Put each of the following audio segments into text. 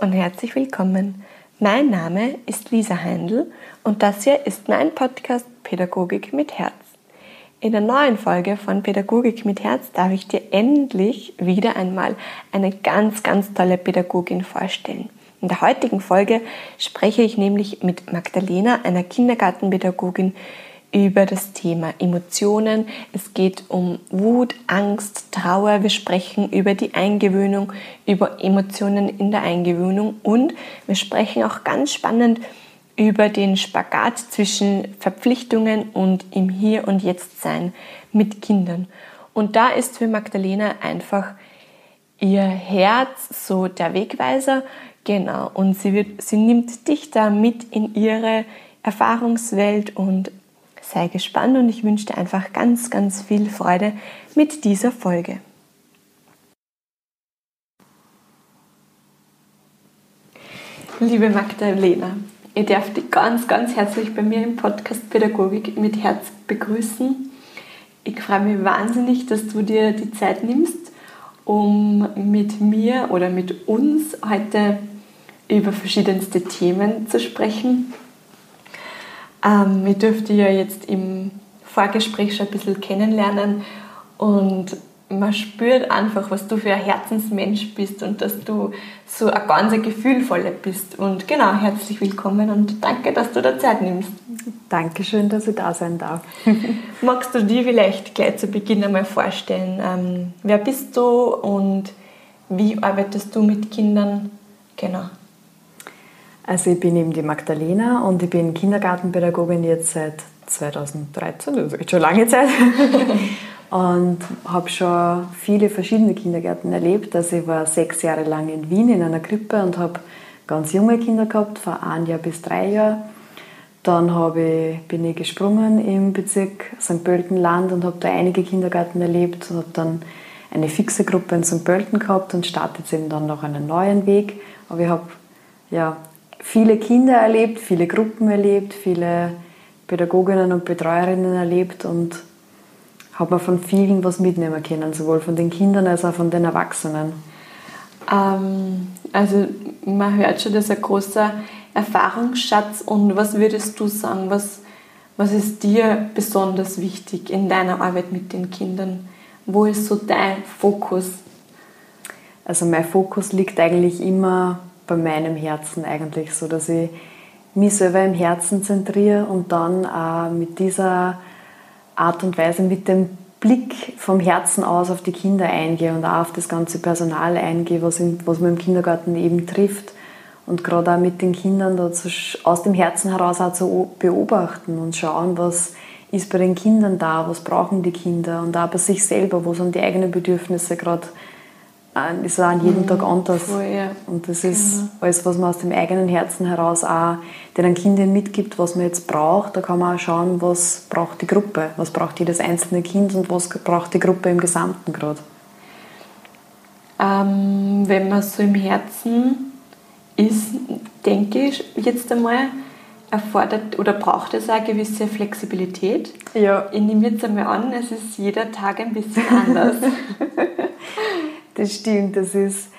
und herzlich willkommen. Mein Name ist Lisa Heindl und das hier ist mein Podcast Pädagogik mit Herz. In der neuen Folge von Pädagogik mit Herz darf ich dir endlich wieder einmal eine ganz, ganz tolle Pädagogin vorstellen. In der heutigen Folge spreche ich nämlich mit Magdalena, einer Kindergartenpädagogin, über das Thema Emotionen. Es geht um Wut, Angst, Trauer. Wir sprechen über die Eingewöhnung, über Emotionen in der Eingewöhnung und wir sprechen auch ganz spannend über den Spagat zwischen Verpflichtungen und im Hier und Jetzt sein mit Kindern. Und da ist für Magdalena einfach ihr Herz so der Wegweiser, genau. Und sie, wird, sie nimmt dich da mit in ihre Erfahrungswelt und Sei gespannt und ich wünsche dir einfach ganz, ganz viel Freude mit dieser Folge. Liebe Magdalena, ich darf dich ganz, ganz herzlich bei mir im Podcast Pädagogik mit Herz begrüßen. Ich freue mich wahnsinnig, dass du dir die Zeit nimmst, um mit mir oder mit uns heute über verschiedenste Themen zu sprechen. Ähm, ich durfte ja jetzt im Vorgespräch schon ein bisschen kennenlernen und man spürt einfach, was du für ein Herzensmensch bist und dass du so ein ganz gefühlvoller bist. Und genau, herzlich willkommen und danke, dass du da Zeit nimmst. Dankeschön, dass ich da sein darf. Magst du dir vielleicht gleich zu Beginn einmal vorstellen, ähm, wer bist du und wie arbeitest du mit Kindern? Genau. Also ich bin eben die Magdalena und ich bin Kindergartenpädagogin jetzt seit 2013, also echt schon lange Zeit. und habe schon viele verschiedene Kindergärten erlebt. Also ich war sechs Jahre lang in Wien in einer Krippe und habe ganz junge Kinder gehabt, von ein Jahr bis drei Jahren. Dann ich, bin ich gesprungen im Bezirk St. Pölten-Land und habe da einige Kindergärten erlebt und habe dann eine fixe Gruppe in St. Pölten gehabt und starte jetzt eben dann noch einen neuen Weg. Aber ich habe ja, viele Kinder erlebt, viele Gruppen erlebt, viele Pädagoginnen und Betreuerinnen erlebt und habe mir von vielen was mitnehmen können, sowohl von den Kindern als auch von den Erwachsenen. Ähm, also man hört schon, das ist ein großer Erfahrungsschatz und was würdest du sagen, was, was ist dir besonders wichtig in deiner Arbeit mit den Kindern? Wo ist so dein Fokus? Also mein Fokus liegt eigentlich immer bei meinem Herzen eigentlich, so dass ich mich selber im Herzen zentriere und dann auch mit dieser Art und Weise, mit dem Blick vom Herzen aus auf die Kinder eingehe und auch auf das ganze Personal eingehe, was, in, was man im Kindergarten eben trifft. Und gerade auch mit den Kindern da zu, aus dem Herzen heraus auch zu beobachten und schauen, was ist bei den Kindern da, was brauchen die Kinder und auch bei sich selber, wo sind die eigenen Bedürfnisse gerade ist auch an jedem mhm. Tag anders. Voll, ja. Und das ist genau. alles, was man aus dem eigenen Herzen heraus auch den Kindern mitgibt, was man jetzt braucht. Da kann man auch schauen, was braucht die Gruppe, was braucht jedes einzelne Kind und was braucht die Gruppe im Gesamten gerade. Ähm, wenn man so im Herzen ist, denke ich jetzt einmal, erfordert oder braucht es eine gewisse Flexibilität. Ja. Ich nehme jetzt einmal an, es ist jeder Tag ein bisschen anders. Das stimmt, das ist.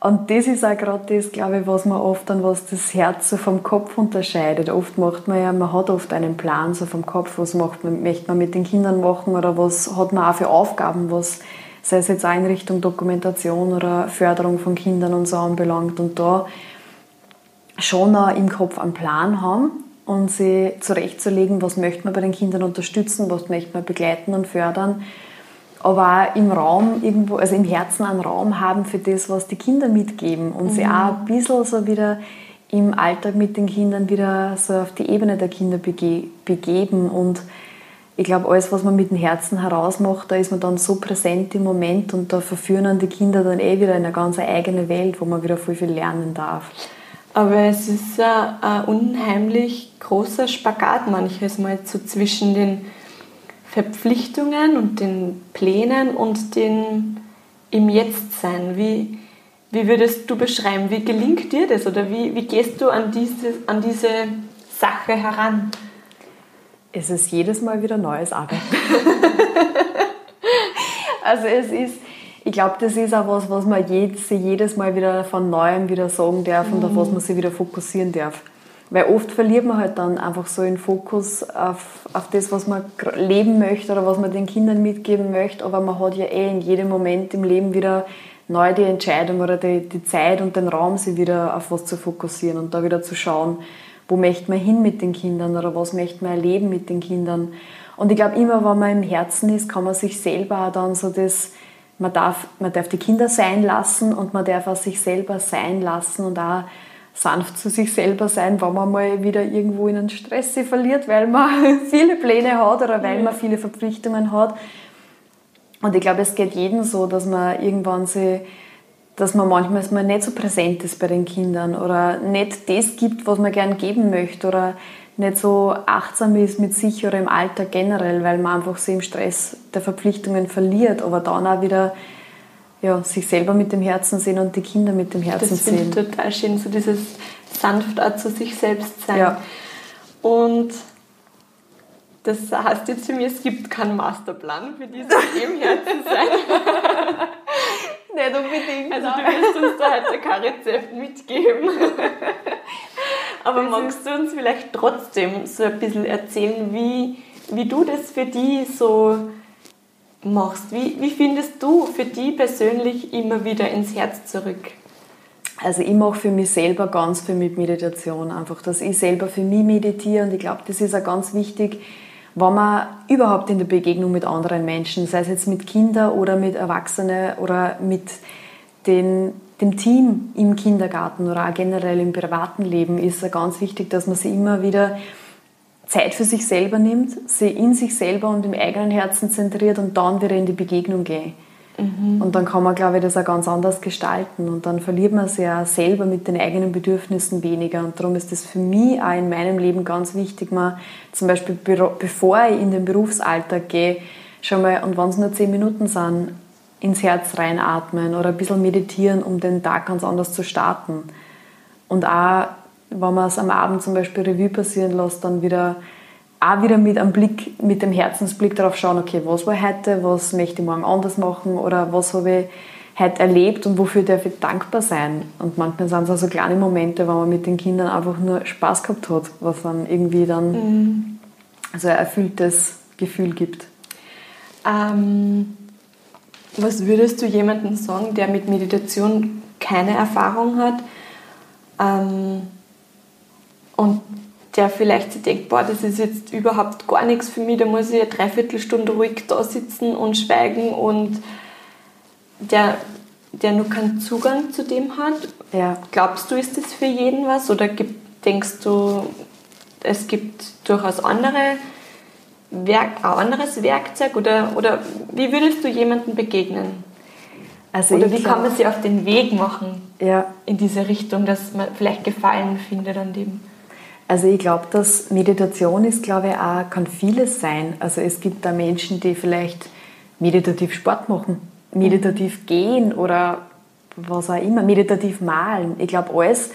Und das ist auch gerade das, glaube ich, was man oft dann, was das Herz so vom Kopf unterscheidet. Oft macht man ja, man hat oft einen Plan so vom Kopf, was macht man, möchte man mit den Kindern machen oder was hat man auch für Aufgaben, was sei es jetzt Einrichtung, Dokumentation oder Förderung von Kindern und so anbelangt. Und da schon auch im Kopf einen Plan haben und sie zurechtzulegen, was möchte man bei den Kindern unterstützen, was möchte man begleiten und fördern aber auch im Raum irgendwo, also im Herzen einen Raum haben für das, was die Kinder mitgeben und mhm. sie auch ein bisschen so wieder im Alltag mit den Kindern wieder so auf die Ebene der Kinder bege begeben und ich glaube, alles, was man mit dem Herzen herausmacht, da ist man dann so präsent im Moment und da verführen die Kinder dann eh wieder in eine ganz eigene Welt, wo man wieder viel, viel lernen darf. Aber es ist ein unheimlich großer Spagat manches Mal so zwischen den Verpflichtungen und den Plänen und den im Jetzt-Sein. Wie, wie würdest du beschreiben, wie gelingt dir das oder wie, wie gehst du an diese, an diese Sache heran? Es ist jedes Mal wieder neues Arbeiten. also es ist, ich glaube, das ist auch was, was man jedes Mal wieder von Neuem wieder sagen darf mhm. und auf was man sich wieder fokussieren darf. Weil oft verliert man halt dann einfach so den Fokus auf, auf das, was man leben möchte oder was man den Kindern mitgeben möchte. Aber man hat ja eh in jedem Moment im Leben wieder neu die Entscheidung oder die, die Zeit und den Raum, sich wieder auf was zu fokussieren und da wieder zu schauen, wo möchte man hin mit den Kindern oder was möchte man erleben mit den Kindern. Und ich glaube, immer wenn man im Herzen ist, kann man sich selber auch dann so das, man darf, man darf die Kinder sein lassen und man darf auch sich selber sein lassen und auch sanft zu sich selber sein, wenn man mal wieder irgendwo in einen Stress verliert, weil man viele Pläne hat oder weil man viele Verpflichtungen hat. Und ich glaube, es geht jedem so, dass man irgendwann sich, dass man manchmal nicht so präsent ist bei den Kindern oder nicht das gibt, was man gern geben möchte oder nicht so achtsam ist mit sich oder im Alltag generell, weil man einfach so im Stress der Verpflichtungen verliert, aber dann auch wieder ja, sich selber mit dem Herzen sehen und die Kinder mit dem Herzen das sehen. Das finde ich total schön, so dieses sanft auch zu sich selbst sein. Ja. Und das heißt jetzt für mich, es gibt keinen Masterplan für dieses im Herzen sein. Nicht unbedingt. Also du wirst uns da heute kein Rezept mitgeben. Aber das magst du uns vielleicht trotzdem so ein bisschen erzählen, wie, wie du das für die so machst. Wie, wie findest du für dich persönlich immer wieder ins Herz zurück? Also ich mache für mich selber ganz viel mit Meditation, einfach, dass ich selber für mich meditiere und ich glaube, das ist auch ganz wichtig, wenn man überhaupt in der Begegnung mit anderen Menschen, sei es jetzt mit Kindern oder mit Erwachsenen oder mit den, dem Team im Kindergarten oder auch generell im privaten Leben, ist es ganz wichtig, dass man sich immer wieder Zeit für sich selber nimmt, sie in sich selber und im eigenen Herzen zentriert und dann wieder in die Begegnung geht. Mhm. Und dann kann man, glaube ich, das auch ganz anders gestalten. Und dann verliert man sich ja selber mit den eigenen Bedürfnissen weniger. Und darum ist es für mich auch in meinem Leben ganz wichtig, man zum Beispiel, bevor ich in den Berufsalltag gehe, schon mal, und wenn es nur zehn Minuten sind, ins Herz reinatmen oder ein bisschen meditieren, um den Tag ganz anders zu starten. Und auch wenn man es am Abend zum Beispiel Revue passieren lässt, dann wieder auch wieder mit einem Blick, mit dem Herzensblick darauf schauen, okay, was war heute, was möchte ich morgen anders machen oder was habe ich heute erlebt und wofür darf ich dankbar sein. Und manchmal sind es auch so kleine Momente, wenn man mit den Kindern einfach nur Spaß gehabt hat, was dann irgendwie dann mhm. so ein erfülltes Gefühl gibt. Ähm, was würdest du jemandem sagen, der mit Meditation keine Erfahrung hat? Ähm, und der vielleicht sich denkt, boah, das ist jetzt überhaupt gar nichts für mich, da muss ich eine Dreiviertelstunde ruhig da sitzen und schweigen und der, der nur keinen Zugang zu dem hat. Ja. Glaubst du, ist das für jeden was oder gibt, denkst du, es gibt durchaus andere Werk, ein anderes Werkzeug oder, oder wie würdest du jemandem begegnen? Also oder wie glaub, kann man sie auf den Weg machen ja. in diese Richtung, dass man vielleicht Gefallen findet an dem? Also ich glaube, dass Meditation ist, glaube ich, auch, kann vieles sein. Also es gibt da Menschen, die vielleicht meditativ Sport machen, meditativ mhm. gehen oder was auch immer, meditativ malen. Ich glaube, alles,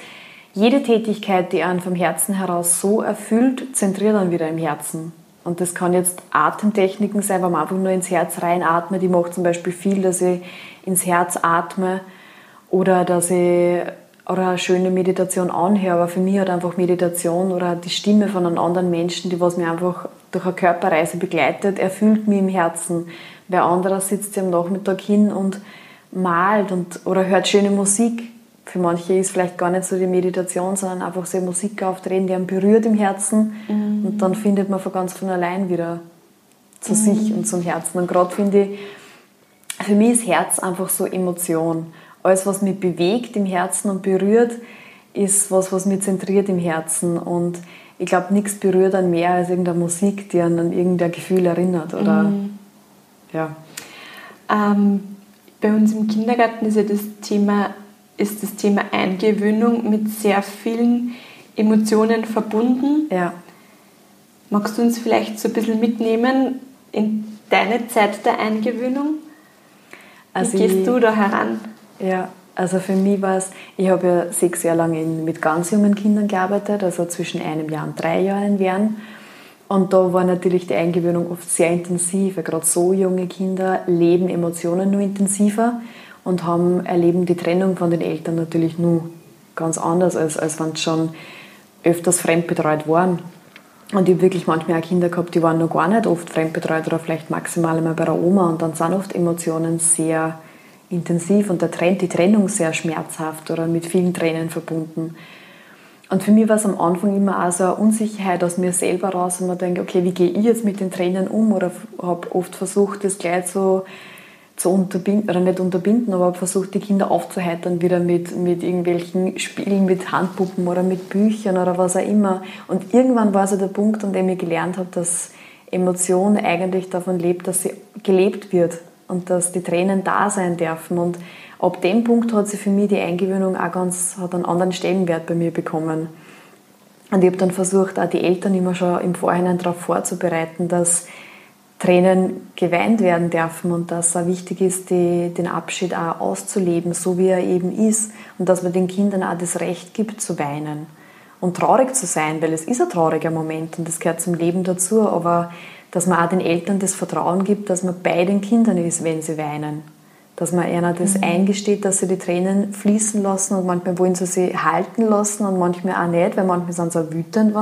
jede Tätigkeit, die einen vom Herzen heraus so erfüllt, zentriert dann wieder im Herzen. Und das kann jetzt Atemtechniken sein, wenn man einfach nur ins Herz reinatmet. Ich mache zum Beispiel viel, dass ich ins Herz atme oder dass ich oder eine schöne Meditation anhöre, aber für mich hat einfach Meditation oder die Stimme von einem anderen Menschen, die was mir einfach durch eine Körperreise begleitet, erfüllt mich im Herzen. Wer anderer sitzt ja am Nachmittag hin und malt und, oder hört schöne Musik. Für manche ist vielleicht gar nicht so die Meditation, sondern einfach so Musik aufdrehen, die einen berührt im Herzen mhm. und dann findet man von ganz von allein wieder zu mhm. sich und zum Herzen. Und gerade finde ich, für mich ist Herz einfach so Emotion alles, was mich bewegt im Herzen und berührt, ist was, was mich zentriert im Herzen. Und ich glaube, nichts berührt dann mehr als irgendeine Musik, die an irgendein Gefühl erinnert. Oder, mhm. ja. Ähm, bei uns im Kindergarten ist ja das Thema, ist das Thema Eingewöhnung mit sehr vielen Emotionen verbunden. Ja. Magst du uns vielleicht so ein bisschen mitnehmen in deine Zeit der Eingewöhnung? Also Wie gehst ich, du da heran? Ja, also für mich war es, ich habe ja sechs Jahre lang in, mit ganz jungen Kindern gearbeitet, also zwischen einem Jahr und drei Jahren Wern. Und da war natürlich die Eingewöhnung oft sehr intensiv. Gerade so junge Kinder leben Emotionen nur intensiver und haben, erleben die Trennung von den Eltern natürlich nur ganz anders, als, als wenn sie schon öfters fremdbetreut waren. Und ich habe wirklich manchmal auch Kinder gehabt, die waren noch gar nicht oft fremdbetreut oder vielleicht maximal einmal bei der Oma. Und dann sind oft Emotionen sehr intensiv und der Trend, die Trennung sehr schmerzhaft oder mit vielen Tränen verbunden. Und für mich war es am Anfang immer auch so eine Unsicherheit aus mir selber raus und man denkt, okay, wie gehe ich jetzt mit den Tränen um? Oder habe oft versucht, das gleich so zu unterbinden, oder nicht unterbinden, aber habe versucht, die Kinder aufzuheitern, wieder mit, mit irgendwelchen Spielen, mit Handpuppen oder mit Büchern oder was auch immer. Und irgendwann war so der Punkt, an dem ich gelernt habe, dass Emotion eigentlich davon lebt, dass sie gelebt wird und dass die Tränen da sein dürfen. Und ab dem Punkt hat sie für mich die Eingewöhnung auch ganz, hat einen anderen Stellenwert bei mir bekommen. Und ich habe dann versucht, auch die Eltern immer schon im Vorhinein darauf vorzubereiten, dass Tränen geweint werden dürfen und dass es auch wichtig ist, die, den Abschied auch auszuleben, so wie er eben ist und dass man den Kindern auch das Recht gibt zu weinen und traurig zu sein, weil es ist ein trauriger Moment und das gehört zum Leben dazu, aber dass man auch den Eltern das Vertrauen gibt, dass man bei den Kindern ist, wenn sie weinen. Dass man ihnen das mhm. eingesteht, dass sie die Tränen fließen lassen und manchmal wollen sie sie halten lassen und manchmal auch nicht, weil manchmal sind sie auch wütend,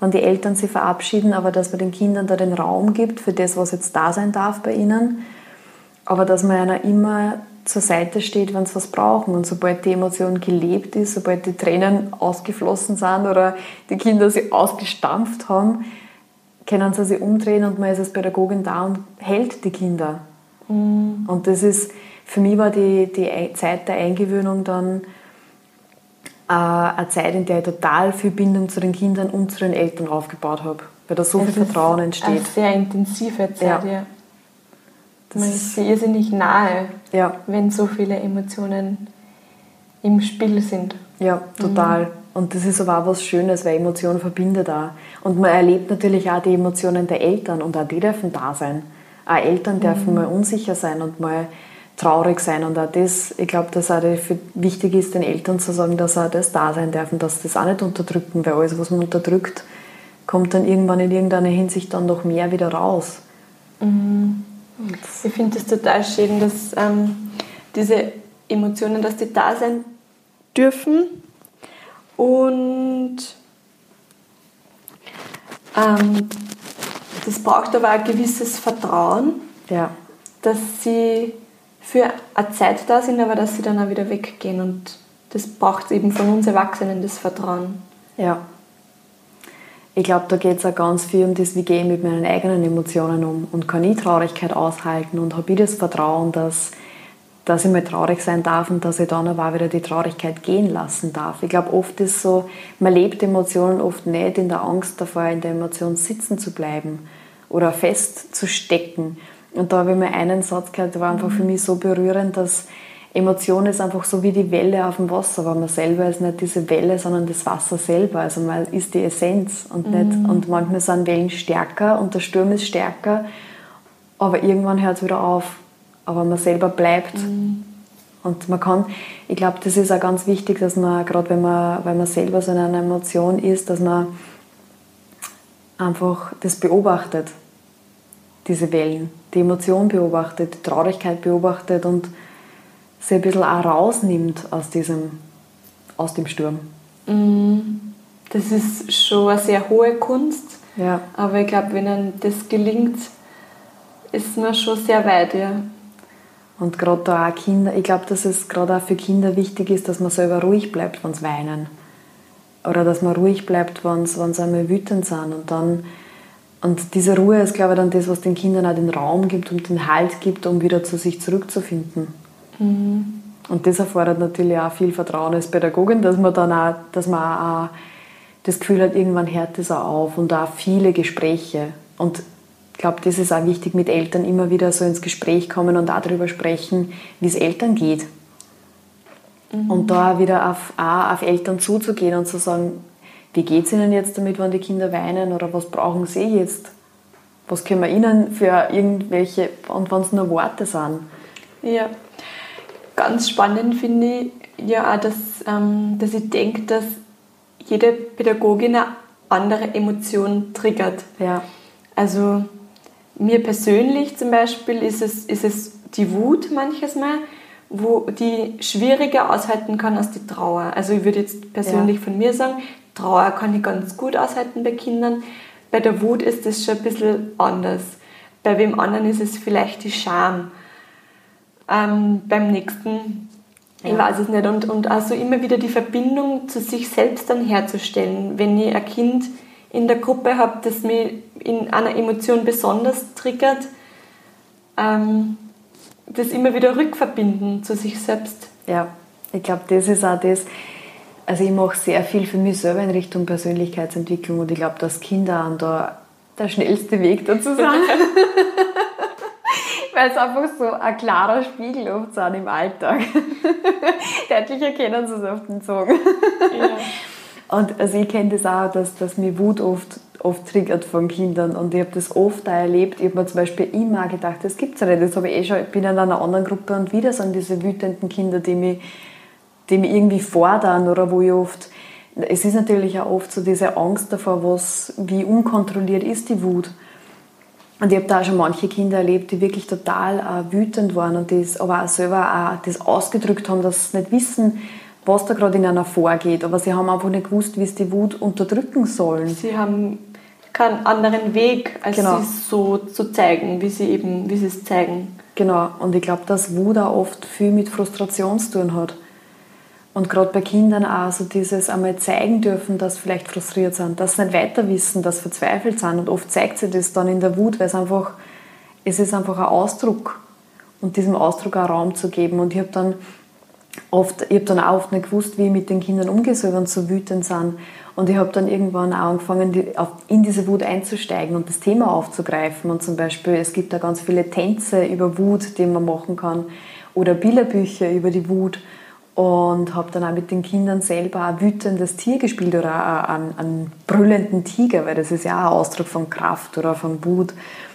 wenn die Eltern sie verabschieden, aber dass man den Kindern da den Raum gibt für das, was jetzt da sein darf bei ihnen, aber dass man einer immer zur Seite steht, wenn sie was brauchen. Und sobald die Emotion gelebt ist, sobald die Tränen ausgeflossen sind oder die Kinder sie ausgestampft haben, können sie sich umdrehen und man ist als Pädagogin da und hält die Kinder. Mhm. Und das ist, für mich war die, die Zeit der Eingewöhnung dann äh, eine Zeit, in der ich total viel Bindung zu den Kindern und zu den Eltern aufgebaut habe, weil da so es viel Vertrauen entsteht. Eine sehr intensive Zeit, ja. ja. Man ist irrsinnig nahe, ja. wenn so viele Emotionen im Spiel sind. Ja, total. Mhm. Und das ist aber auch was Schönes, weil Emotionen verbindet auch. Und man erlebt natürlich auch die Emotionen der Eltern und auch die dürfen da sein. Auch Eltern dürfen mhm. mal unsicher sein und mal traurig sein. Und auch das, ich glaube, dass auch wichtig ist, den Eltern zu sagen, dass auch das da sein dürfen, dass das auch nicht unterdrücken, weil alles, was man unterdrückt, kommt dann irgendwann in irgendeiner Hinsicht dann noch mehr wieder raus. Mhm. Ich finde es total schön, dass ähm, diese Emotionen, dass die da sein dürfen und ähm, das braucht aber ein gewisses Vertrauen, ja. dass sie für eine Zeit da sind, aber dass sie dann auch wieder weggehen. Und das braucht eben von uns Erwachsenen, das Vertrauen. Ja. Ich glaube, da geht es auch ganz viel um das, wie gehe ich mit meinen eigenen Emotionen um und kann ich Traurigkeit aushalten und habe ich das Vertrauen, dass, dass ich mal traurig sein darf und dass ich dann aber auch wieder die Traurigkeit gehen lassen darf. Ich glaube, oft ist so, man lebt Emotionen oft nicht in der Angst davor, in der Emotion sitzen zu bleiben oder festzustecken und da habe ich mal einen Satz gehört, der war einfach für mich so berührend, dass Emotion ist einfach so wie die Welle auf dem Wasser, aber man selber ist nicht diese Welle, sondern das Wasser selber. Also man ist die Essenz und nicht. Mhm. Und manchmal sind Wellen stärker und der Sturm ist stärker, aber irgendwann hört es wieder auf. Aber man selber bleibt. Mhm. Und man kann, ich glaube, das ist auch ganz wichtig, dass man, gerade wenn man, wenn man selber so in einer Emotion ist, dass man einfach das beobachtet diese Wellen, die Emotion beobachtet, die Traurigkeit beobachtet und sie ein bisschen auch rausnimmt aus, diesem, aus dem Sturm. Mhm. Das ist schon eine sehr hohe Kunst. Ja. Aber ich glaube, wenn einem das gelingt, ist man schon sehr weit, ja. Und gerade da auch Kinder, ich glaube, dass es gerade auch für Kinder wichtig ist, dass man selber ruhig bleibt, wenn sie weinen. Oder dass man ruhig bleibt, wenn sie, wenn sie einmal wütend sind. Und dann und diese Ruhe ist, glaube ich, dann das, was den Kindern auch den Raum gibt und den Halt gibt, um wieder zu sich zurückzufinden. Mhm. Und das erfordert natürlich auch viel Vertrauen als Pädagogin, dass man dann auch, dass man auch das Gefühl hat, irgendwann hört das auch auf und auch viele Gespräche. Und ich glaube, das ist auch wichtig, mit Eltern immer wieder so ins Gespräch kommen und auch darüber sprechen, wie es Eltern geht. Mhm. Und da wieder auf, auch auf Eltern zuzugehen und zu sagen, wie geht es Ihnen jetzt damit, wenn die Kinder weinen oder was brauchen Sie jetzt? Was können wir Ihnen für irgendwelche, und wenn es nur Worte sind? Ja, ganz spannend finde ich ja auch, dass, ähm, dass ich denke, dass jede Pädagogin andere Emotion triggert. Ja. Also mir persönlich zum Beispiel ist es, ist es die Wut manches Mal, wo die schwieriger aushalten kann als die Trauer. Also ich würde jetzt persönlich ja. von mir sagen, Trauer kann ich ganz gut aushalten bei Kindern. Bei der Wut ist es schon ein bisschen anders. Bei wem anderen ist es vielleicht die Scham. Ähm, beim nächsten, ja. ich weiß es nicht. Und, und also immer wieder die Verbindung zu sich selbst dann herzustellen. Wenn ich ein Kind in der Gruppe habe, das mich in einer Emotion besonders triggert, ähm, das immer wieder rückverbinden zu sich selbst. Ja, ich glaube, das ist auch das. Also ich mache sehr viel für mich selber in Richtung Persönlichkeitsentwicklung und ich glaube, dass Kinder da der schnellste Weg dazu sind. Weil es einfach so ein klarer Spiegel oft sind im Alltag. Deutlich erkennen sie es auf den Zungen. Ja. Und also ich kenne das auch, dass, dass mir Wut oft, oft triggert von Kindern. Und ich habe das oft auch erlebt. Ich habe mir zum Beispiel immer gedacht, das gibt es ja nicht. Das habe ich eh schon, ich bin in einer anderen Gruppe und wieder sind diese wütenden Kinder, die mich, die mich irgendwie fordern oder wo ich oft es ist natürlich auch oft so diese Angst davor, was, wie unkontrolliert ist die Wut. Und ich habe da auch schon manche Kinder erlebt, die wirklich total äh, wütend waren und das aber auch selber auch das ausgedrückt haben, dass sie nicht wissen, was da gerade in einer vorgeht. Aber sie haben einfach nicht gewusst, wie sie die Wut unterdrücken sollen. Sie haben keinen anderen Weg, als genau. sie so zu zeigen, wie sie eben, wie sie es zeigen. Genau. Und ich glaube, dass Wut auch oft viel mit Frustration zu tun hat. Und gerade bei Kindern auch so dieses einmal zeigen dürfen, dass sie vielleicht frustriert sind, dass sie nicht weiter wissen, dass sie verzweifelt sind. Und oft zeigt sich das dann in der Wut, weil es einfach, es ist einfach ein Ausdruck. Und diesem Ausdruck auch Raum zu geben. Und ich habe dann oft, ich habe dann auch oft nicht gewusst, wie ich mit den Kindern umgehe wenn sie so wütend sind. Und ich habe dann irgendwann auch angefangen, in diese Wut einzusteigen und das Thema aufzugreifen. Und zum Beispiel, es gibt da ganz viele Tänze über Wut, die man machen kann. Oder Bilderbücher über die Wut. Und habe dann auch mit den Kindern selber ein wütendes Tier gespielt oder einen, einen brüllenden Tiger, weil das ist ja auch ein Ausdruck von Kraft oder von Wut.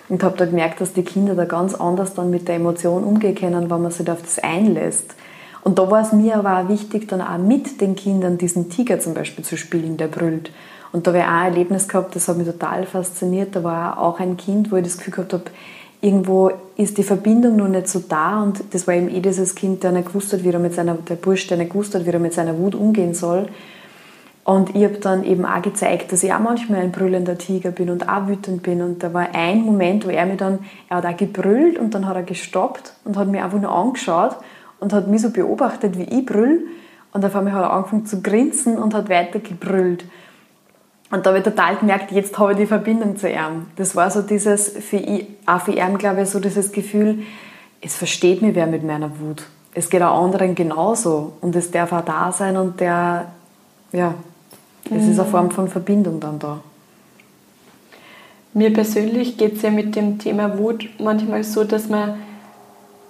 Und habe da gemerkt, dass die Kinder da ganz anders dann mit der Emotion umgehen können, wenn man sich auf das einlässt. Und da war es mir aber auch wichtig, dann auch mit den Kindern diesen Tiger zum Beispiel zu spielen, der brüllt. Und da habe ich auch ein Erlebnis gehabt, das hat mich total fasziniert. Da war auch ein Kind, wo ich das Gefühl gehabt habe, irgendwo ist die Verbindung noch nicht so da und das war eben eh dieses Kind, der nicht gewusst hat, wie er mit seiner, der Bursch, der nicht gewusst hat, wie er mit seiner Wut umgehen soll. Und ich habe dann eben auch gezeigt, dass ich auch manchmal ein brüllender Tiger bin und auch wütend bin. Und da war ein Moment, wo er mir dann, er hat auch gebrüllt und dann hat er gestoppt und hat mir einfach nur angeschaut und hat mich so beobachtet, wie ich brüll. Und auf einmal hat er angefangen zu grinsen und hat weiter gebrüllt. Und da habe ich total gemerkt, jetzt habe ich die Verbindung zu ihm. Das war so dieses, für ich, auch für ihn, glaube ich, so dieses Gefühl, es versteht mich wer mit meiner Wut. Es geht auch anderen genauso. Und es darf auch da sein und der, ja, es mhm. ist eine Form von Verbindung dann da. Mir persönlich geht es ja mit dem Thema Wut manchmal so, dass man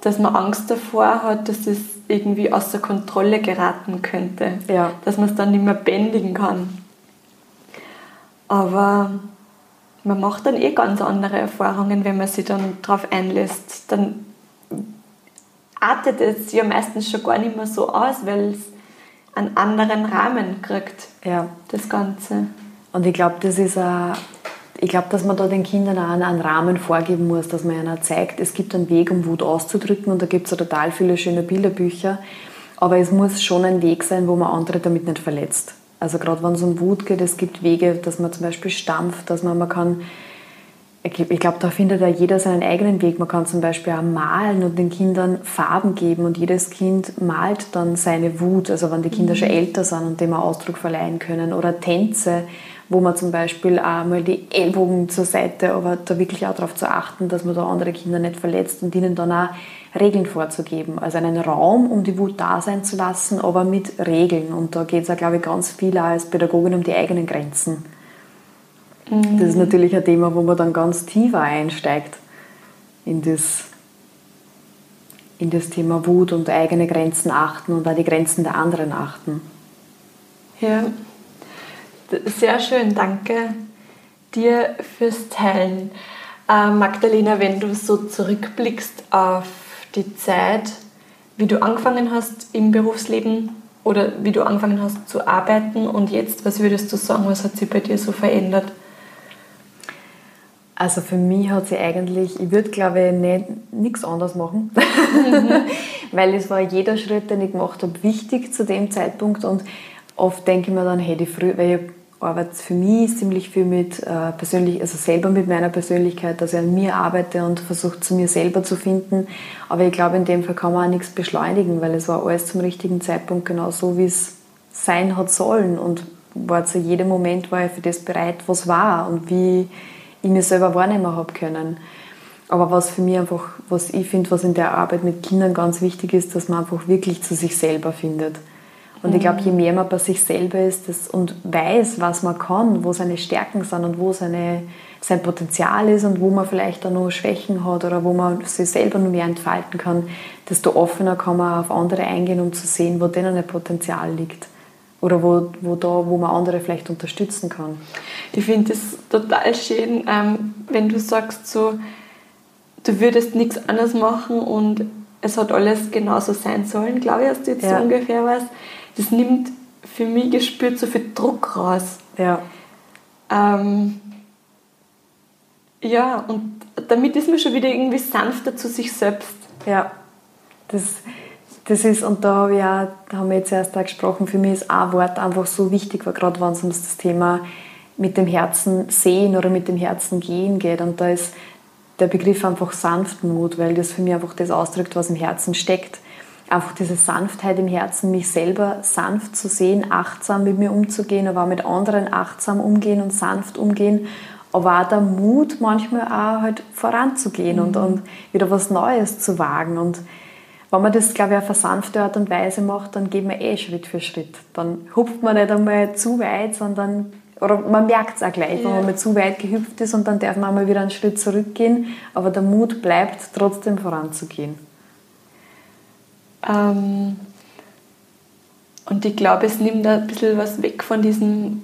dass man Angst davor hat, dass es irgendwie außer Kontrolle geraten könnte. Ja. Dass man es dann nicht mehr bändigen kann. Aber man macht dann eh ganz andere Erfahrungen, wenn man sich dann darauf einlässt. Dann artet es ja meistens schon gar nicht mehr so aus, weil es einen anderen Rahmen kriegt, ja. das Ganze. Und ich glaube, das ist ein ich glaube, dass man da den Kindern auch einen Rahmen vorgeben muss, dass man ihnen zeigt, es gibt einen Weg, um Wut auszudrücken und da gibt es total viele schöne Bilderbücher. Aber es muss schon ein Weg sein, wo man andere damit nicht verletzt. Also gerade wenn es um Wut geht, es gibt Wege, dass man zum Beispiel stampft, dass man, man kann, ich glaube, da findet ja jeder seinen eigenen Weg. Man kann zum Beispiel auch malen und den Kindern Farben geben und jedes Kind malt dann seine Wut, also wenn die Kinder mhm. schon älter sind und dem Ausdruck verleihen können. Oder Tänze, wo man zum Beispiel auch mal die Ellbogen zur Seite, aber da wirklich auch darauf zu achten, dass man da andere Kinder nicht verletzt und ihnen dann auch Regeln vorzugeben. Also einen Raum, um die Wut da sein zu lassen, aber mit Regeln. Und da geht es auch, glaube ich, ganz viel auch als Pädagogin um die eigenen Grenzen. Mhm. Das ist natürlich ein Thema, wo man dann ganz tiefer einsteigt in das, in das Thema Wut und eigene Grenzen achten und auch die Grenzen der anderen achten. Ja. Sehr schön, danke dir fürs Teilen. Äh, Magdalena, wenn du so zurückblickst auf die Zeit, wie du angefangen hast im Berufsleben, oder wie du angefangen hast zu arbeiten und jetzt, was würdest du sagen, was hat sich bei dir so verändert? Also für mich hat sie eigentlich, ich würde glaube ich nicht, nichts anderes machen, mhm. weil es war jeder Schritt, den ich gemacht habe, wichtig zu dem Zeitpunkt und oft denke ich mir dann, hätte ich früher, weil ich arbeite für mich ziemlich viel mit äh, persönlich, also selber mit meiner Persönlichkeit, dass ich an mir arbeite und versuche zu mir selber zu finden. Aber ich glaube, in dem Fall kann man auch nichts beschleunigen, weil es war alles zum richtigen Zeitpunkt genau so, wie es sein hat sollen und war zu jedem Moment war ich für das bereit, was war und wie ich mir selber wahrnehmen habe können. Aber was für mich einfach, was ich finde, was in der Arbeit mit Kindern ganz wichtig ist, dass man einfach wirklich zu sich selber findet. Und ich glaube, je mehr man bei sich selber ist das, und weiß, was man kann, wo seine Stärken sind und wo seine, sein Potenzial ist und wo man vielleicht auch noch Schwächen hat oder wo man sich selber noch mehr entfalten kann, desto offener kann man auf andere eingehen, um zu sehen, wo denen ein Potenzial liegt oder wo, wo, da, wo man andere vielleicht unterstützen kann. Ich finde es total schön, ähm, wenn du sagst, so, du würdest nichts anderes machen und es hat alles genauso sein sollen, glaube ich, hast du jetzt ja. so ungefähr was. Das nimmt für mich gespürt so viel Druck raus. Ja. Ähm, ja, und damit ist man schon wieder irgendwie sanfter zu sich selbst. Ja, das, das ist, und da, habe ich auch, da haben wir jetzt erst da gesprochen, für mich ist ein Wort einfach so wichtig, weil gerade wenn es um das Thema mit dem Herzen sehen oder mit dem Herzen gehen geht. Und da ist der Begriff einfach Sanftmut, weil das für mich einfach das ausdrückt, was im Herzen steckt. Einfach diese Sanftheit im Herzen, mich selber sanft zu sehen, achtsam mit mir umzugehen, aber auch mit anderen achtsam umgehen und sanft umgehen. Aber auch der Mut, manchmal auch halt voranzugehen mhm. und, und wieder was Neues zu wagen. Und wenn man das, glaube ich, auf eine sanfte Art und Weise macht, dann geht man eh Schritt für Schritt. Dann hupft man nicht einmal zu weit, sondern oder man merkt es auch gleich, wenn man mal zu weit gehüpft ist und dann darf man mal wieder einen Schritt zurückgehen, aber der Mut bleibt, trotzdem voranzugehen. Ähm, und ich glaube, es nimmt ein bisschen was weg von diesem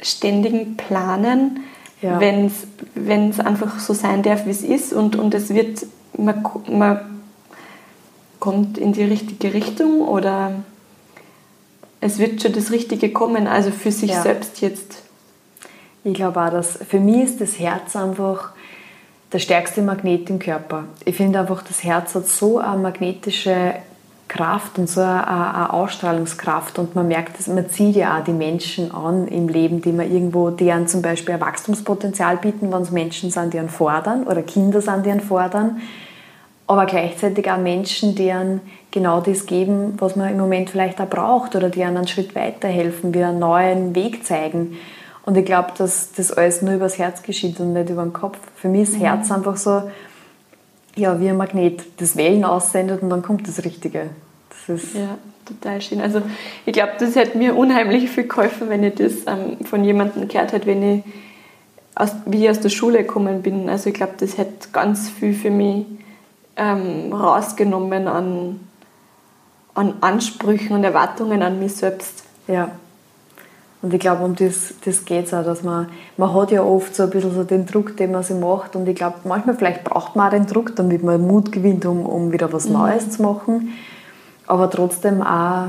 ständigen Planen, ja. wenn es einfach so sein darf, wie es ist und, und es wird, man, man kommt in die richtige Richtung oder es wird schon das Richtige kommen, also für sich ja. selbst jetzt. Ich glaube auch, dass für mich ist das Herz einfach der stärkste Magnet im Körper. Ich finde einfach, das Herz hat so eine magnetische Kraft und so eine, eine Ausstrahlungskraft und man merkt es, man zieht ja auch die Menschen an im Leben, die man irgendwo, deren zum Beispiel ein Wachstumspotenzial bieten, wenn es Menschen sind, die einen fordern oder Kinder sind, die einen fordern aber gleichzeitig auch Menschen, die einen genau das geben, was man im Moment vielleicht auch braucht oder die einen Schritt weiterhelfen, wieder einen neuen Weg zeigen. Und ich glaube, dass das alles nur übers Herz geschieht und nicht über den Kopf. Für mich ist das Herz mhm. einfach so, ja, wie ein Magnet, das Wellen aussendet und dann kommt das Richtige. Das ist ja, total schön. Also ich glaube, das hat mir unheimlich viel geholfen, wenn ich das ähm, von jemandem gehört hätte, wenn ich aus, wie ich aus der Schule gekommen bin. Also ich glaube, das hätte ganz viel für mich ähm, rausgenommen an, an Ansprüchen und Erwartungen an mich selbst. Ja. Und ich glaube, um das, das geht es auch, dass man, man hat ja oft so ein bisschen so den Druck, den man sich macht und ich glaube, manchmal vielleicht braucht man auch den Druck, damit man Mut gewinnt, um, um wieder was mhm. Neues zu machen, aber trotzdem auch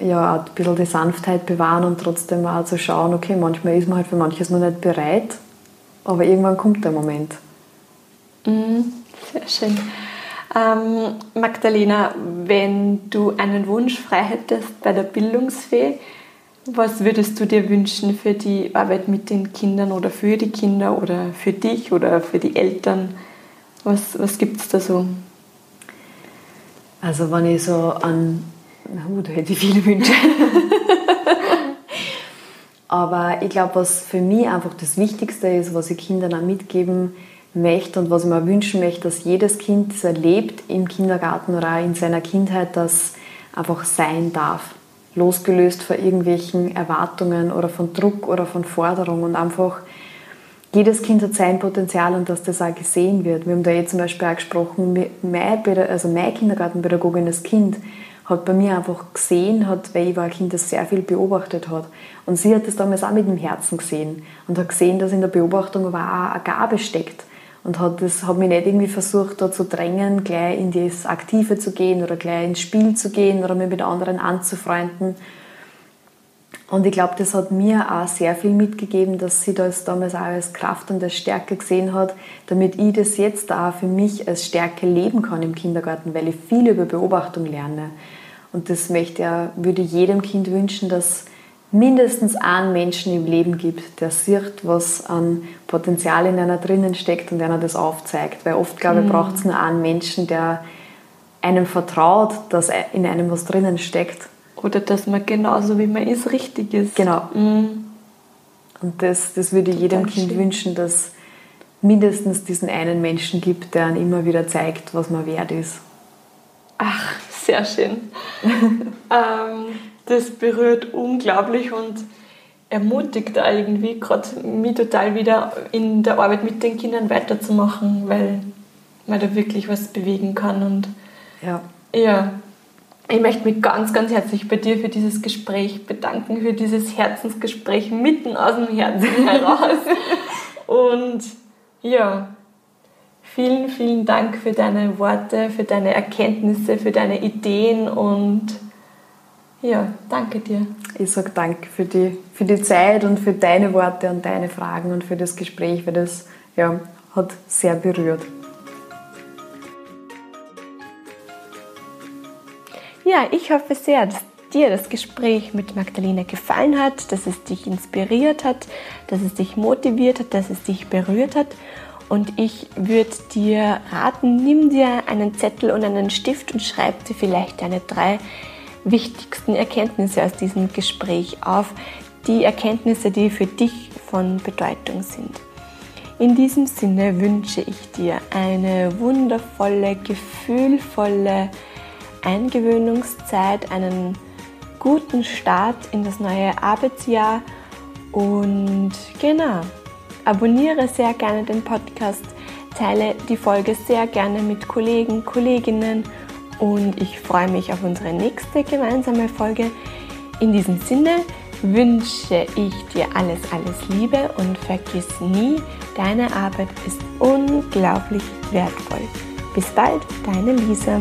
ja, ein bisschen die Sanftheit bewahren und trotzdem auch zu schauen, okay, manchmal ist man halt für manches noch nicht bereit, aber irgendwann kommt der Moment. Mhm. Sehr schön. Ähm, Magdalena, wenn du einen Wunsch frei hättest bei der Bildungsfee, was würdest du dir wünschen für die Arbeit mit den Kindern oder für die Kinder oder für dich oder für die Eltern? Was, was gibt es da so? Also wenn ich so an... Na gut, da hätte ich viele Wünsche. Aber ich glaube, was für mich einfach das Wichtigste ist, was ich Kindern auch mitgeben möchte und was ich mir wünschen möchte, dass jedes Kind das erlebt im Kindergarten oder auch in seiner Kindheit, das einfach sein darf. Losgelöst von irgendwelchen Erwartungen oder von Druck oder von Forderungen und einfach jedes Kind hat sein Potenzial und dass das auch gesehen wird. Wir haben da jetzt zum Beispiel auch gesprochen, meine, also meine Kindergartenpädagogin, das Kind, hat bei mir einfach gesehen, hat, weil ich war ein Kind, das sehr viel beobachtet hat. Und sie hat das damals auch mit dem Herzen gesehen und hat gesehen, dass in der Beobachtung aber auch eine Gabe steckt. Und hat, das, hat mich nicht irgendwie versucht, da zu drängen, gleich in das Aktive zu gehen oder gleich ins Spiel zu gehen oder mich mit anderen anzufreunden. Und ich glaube, das hat mir auch sehr viel mitgegeben, dass sie das damals auch als Kraft und als Stärke gesehen hat, damit ich das jetzt auch für mich als Stärke leben kann im Kindergarten, weil ich viel über Beobachtung lerne. Und das möchte ja, würde jedem Kind wünschen, dass mindestens einen Menschen im Leben gibt, der sieht, was an Potenzial in einer drinnen steckt und einer das aufzeigt. Weil oft, glaube ich, mhm. braucht es nur einen Menschen, der einem vertraut, dass in einem was drinnen steckt. Oder dass man genauso wie man ist, richtig ist. Genau. Mhm. Und das, das würde ich jedem Kind schön. wünschen, dass mindestens diesen einen Menschen gibt, der einem immer wieder zeigt, was man wert ist. Ach, sehr schön. ähm, das berührt unglaublich und ermutigt irgendwie gerade mich total wieder in der Arbeit mit den Kindern weiterzumachen, weil man da wirklich was bewegen kann und ja. ja. Ich möchte mich ganz, ganz herzlich bei dir für dieses Gespräch bedanken, für dieses Herzensgespräch mitten aus dem Herzen heraus. und ja, vielen, vielen Dank für deine Worte, für deine Erkenntnisse, für deine Ideen und ja, danke dir. Ich sage danke für die, für die Zeit und für deine Worte und deine Fragen und für das Gespräch, weil das ja, hat sehr berührt. Ja, ich hoffe sehr, dass dir das Gespräch mit Magdalena gefallen hat, dass es dich inspiriert hat, dass es dich motiviert hat, dass es dich berührt hat. Und ich würde dir raten, nimm dir einen Zettel und einen Stift und schreib dir vielleicht deine drei wichtigsten Erkenntnisse aus diesem Gespräch auf, die Erkenntnisse, die für dich von Bedeutung sind. In diesem Sinne wünsche ich dir eine wundervolle, gefühlvolle Eingewöhnungszeit, einen guten Start in das neue Arbeitsjahr und genau, abonniere sehr gerne den Podcast, teile die Folge sehr gerne mit Kollegen, Kolleginnen und ich freue mich auf unsere nächste gemeinsame Folge. In diesem Sinne wünsche ich dir alles, alles Liebe und vergiss nie, deine Arbeit ist unglaublich wertvoll. Bis bald, deine Lisa.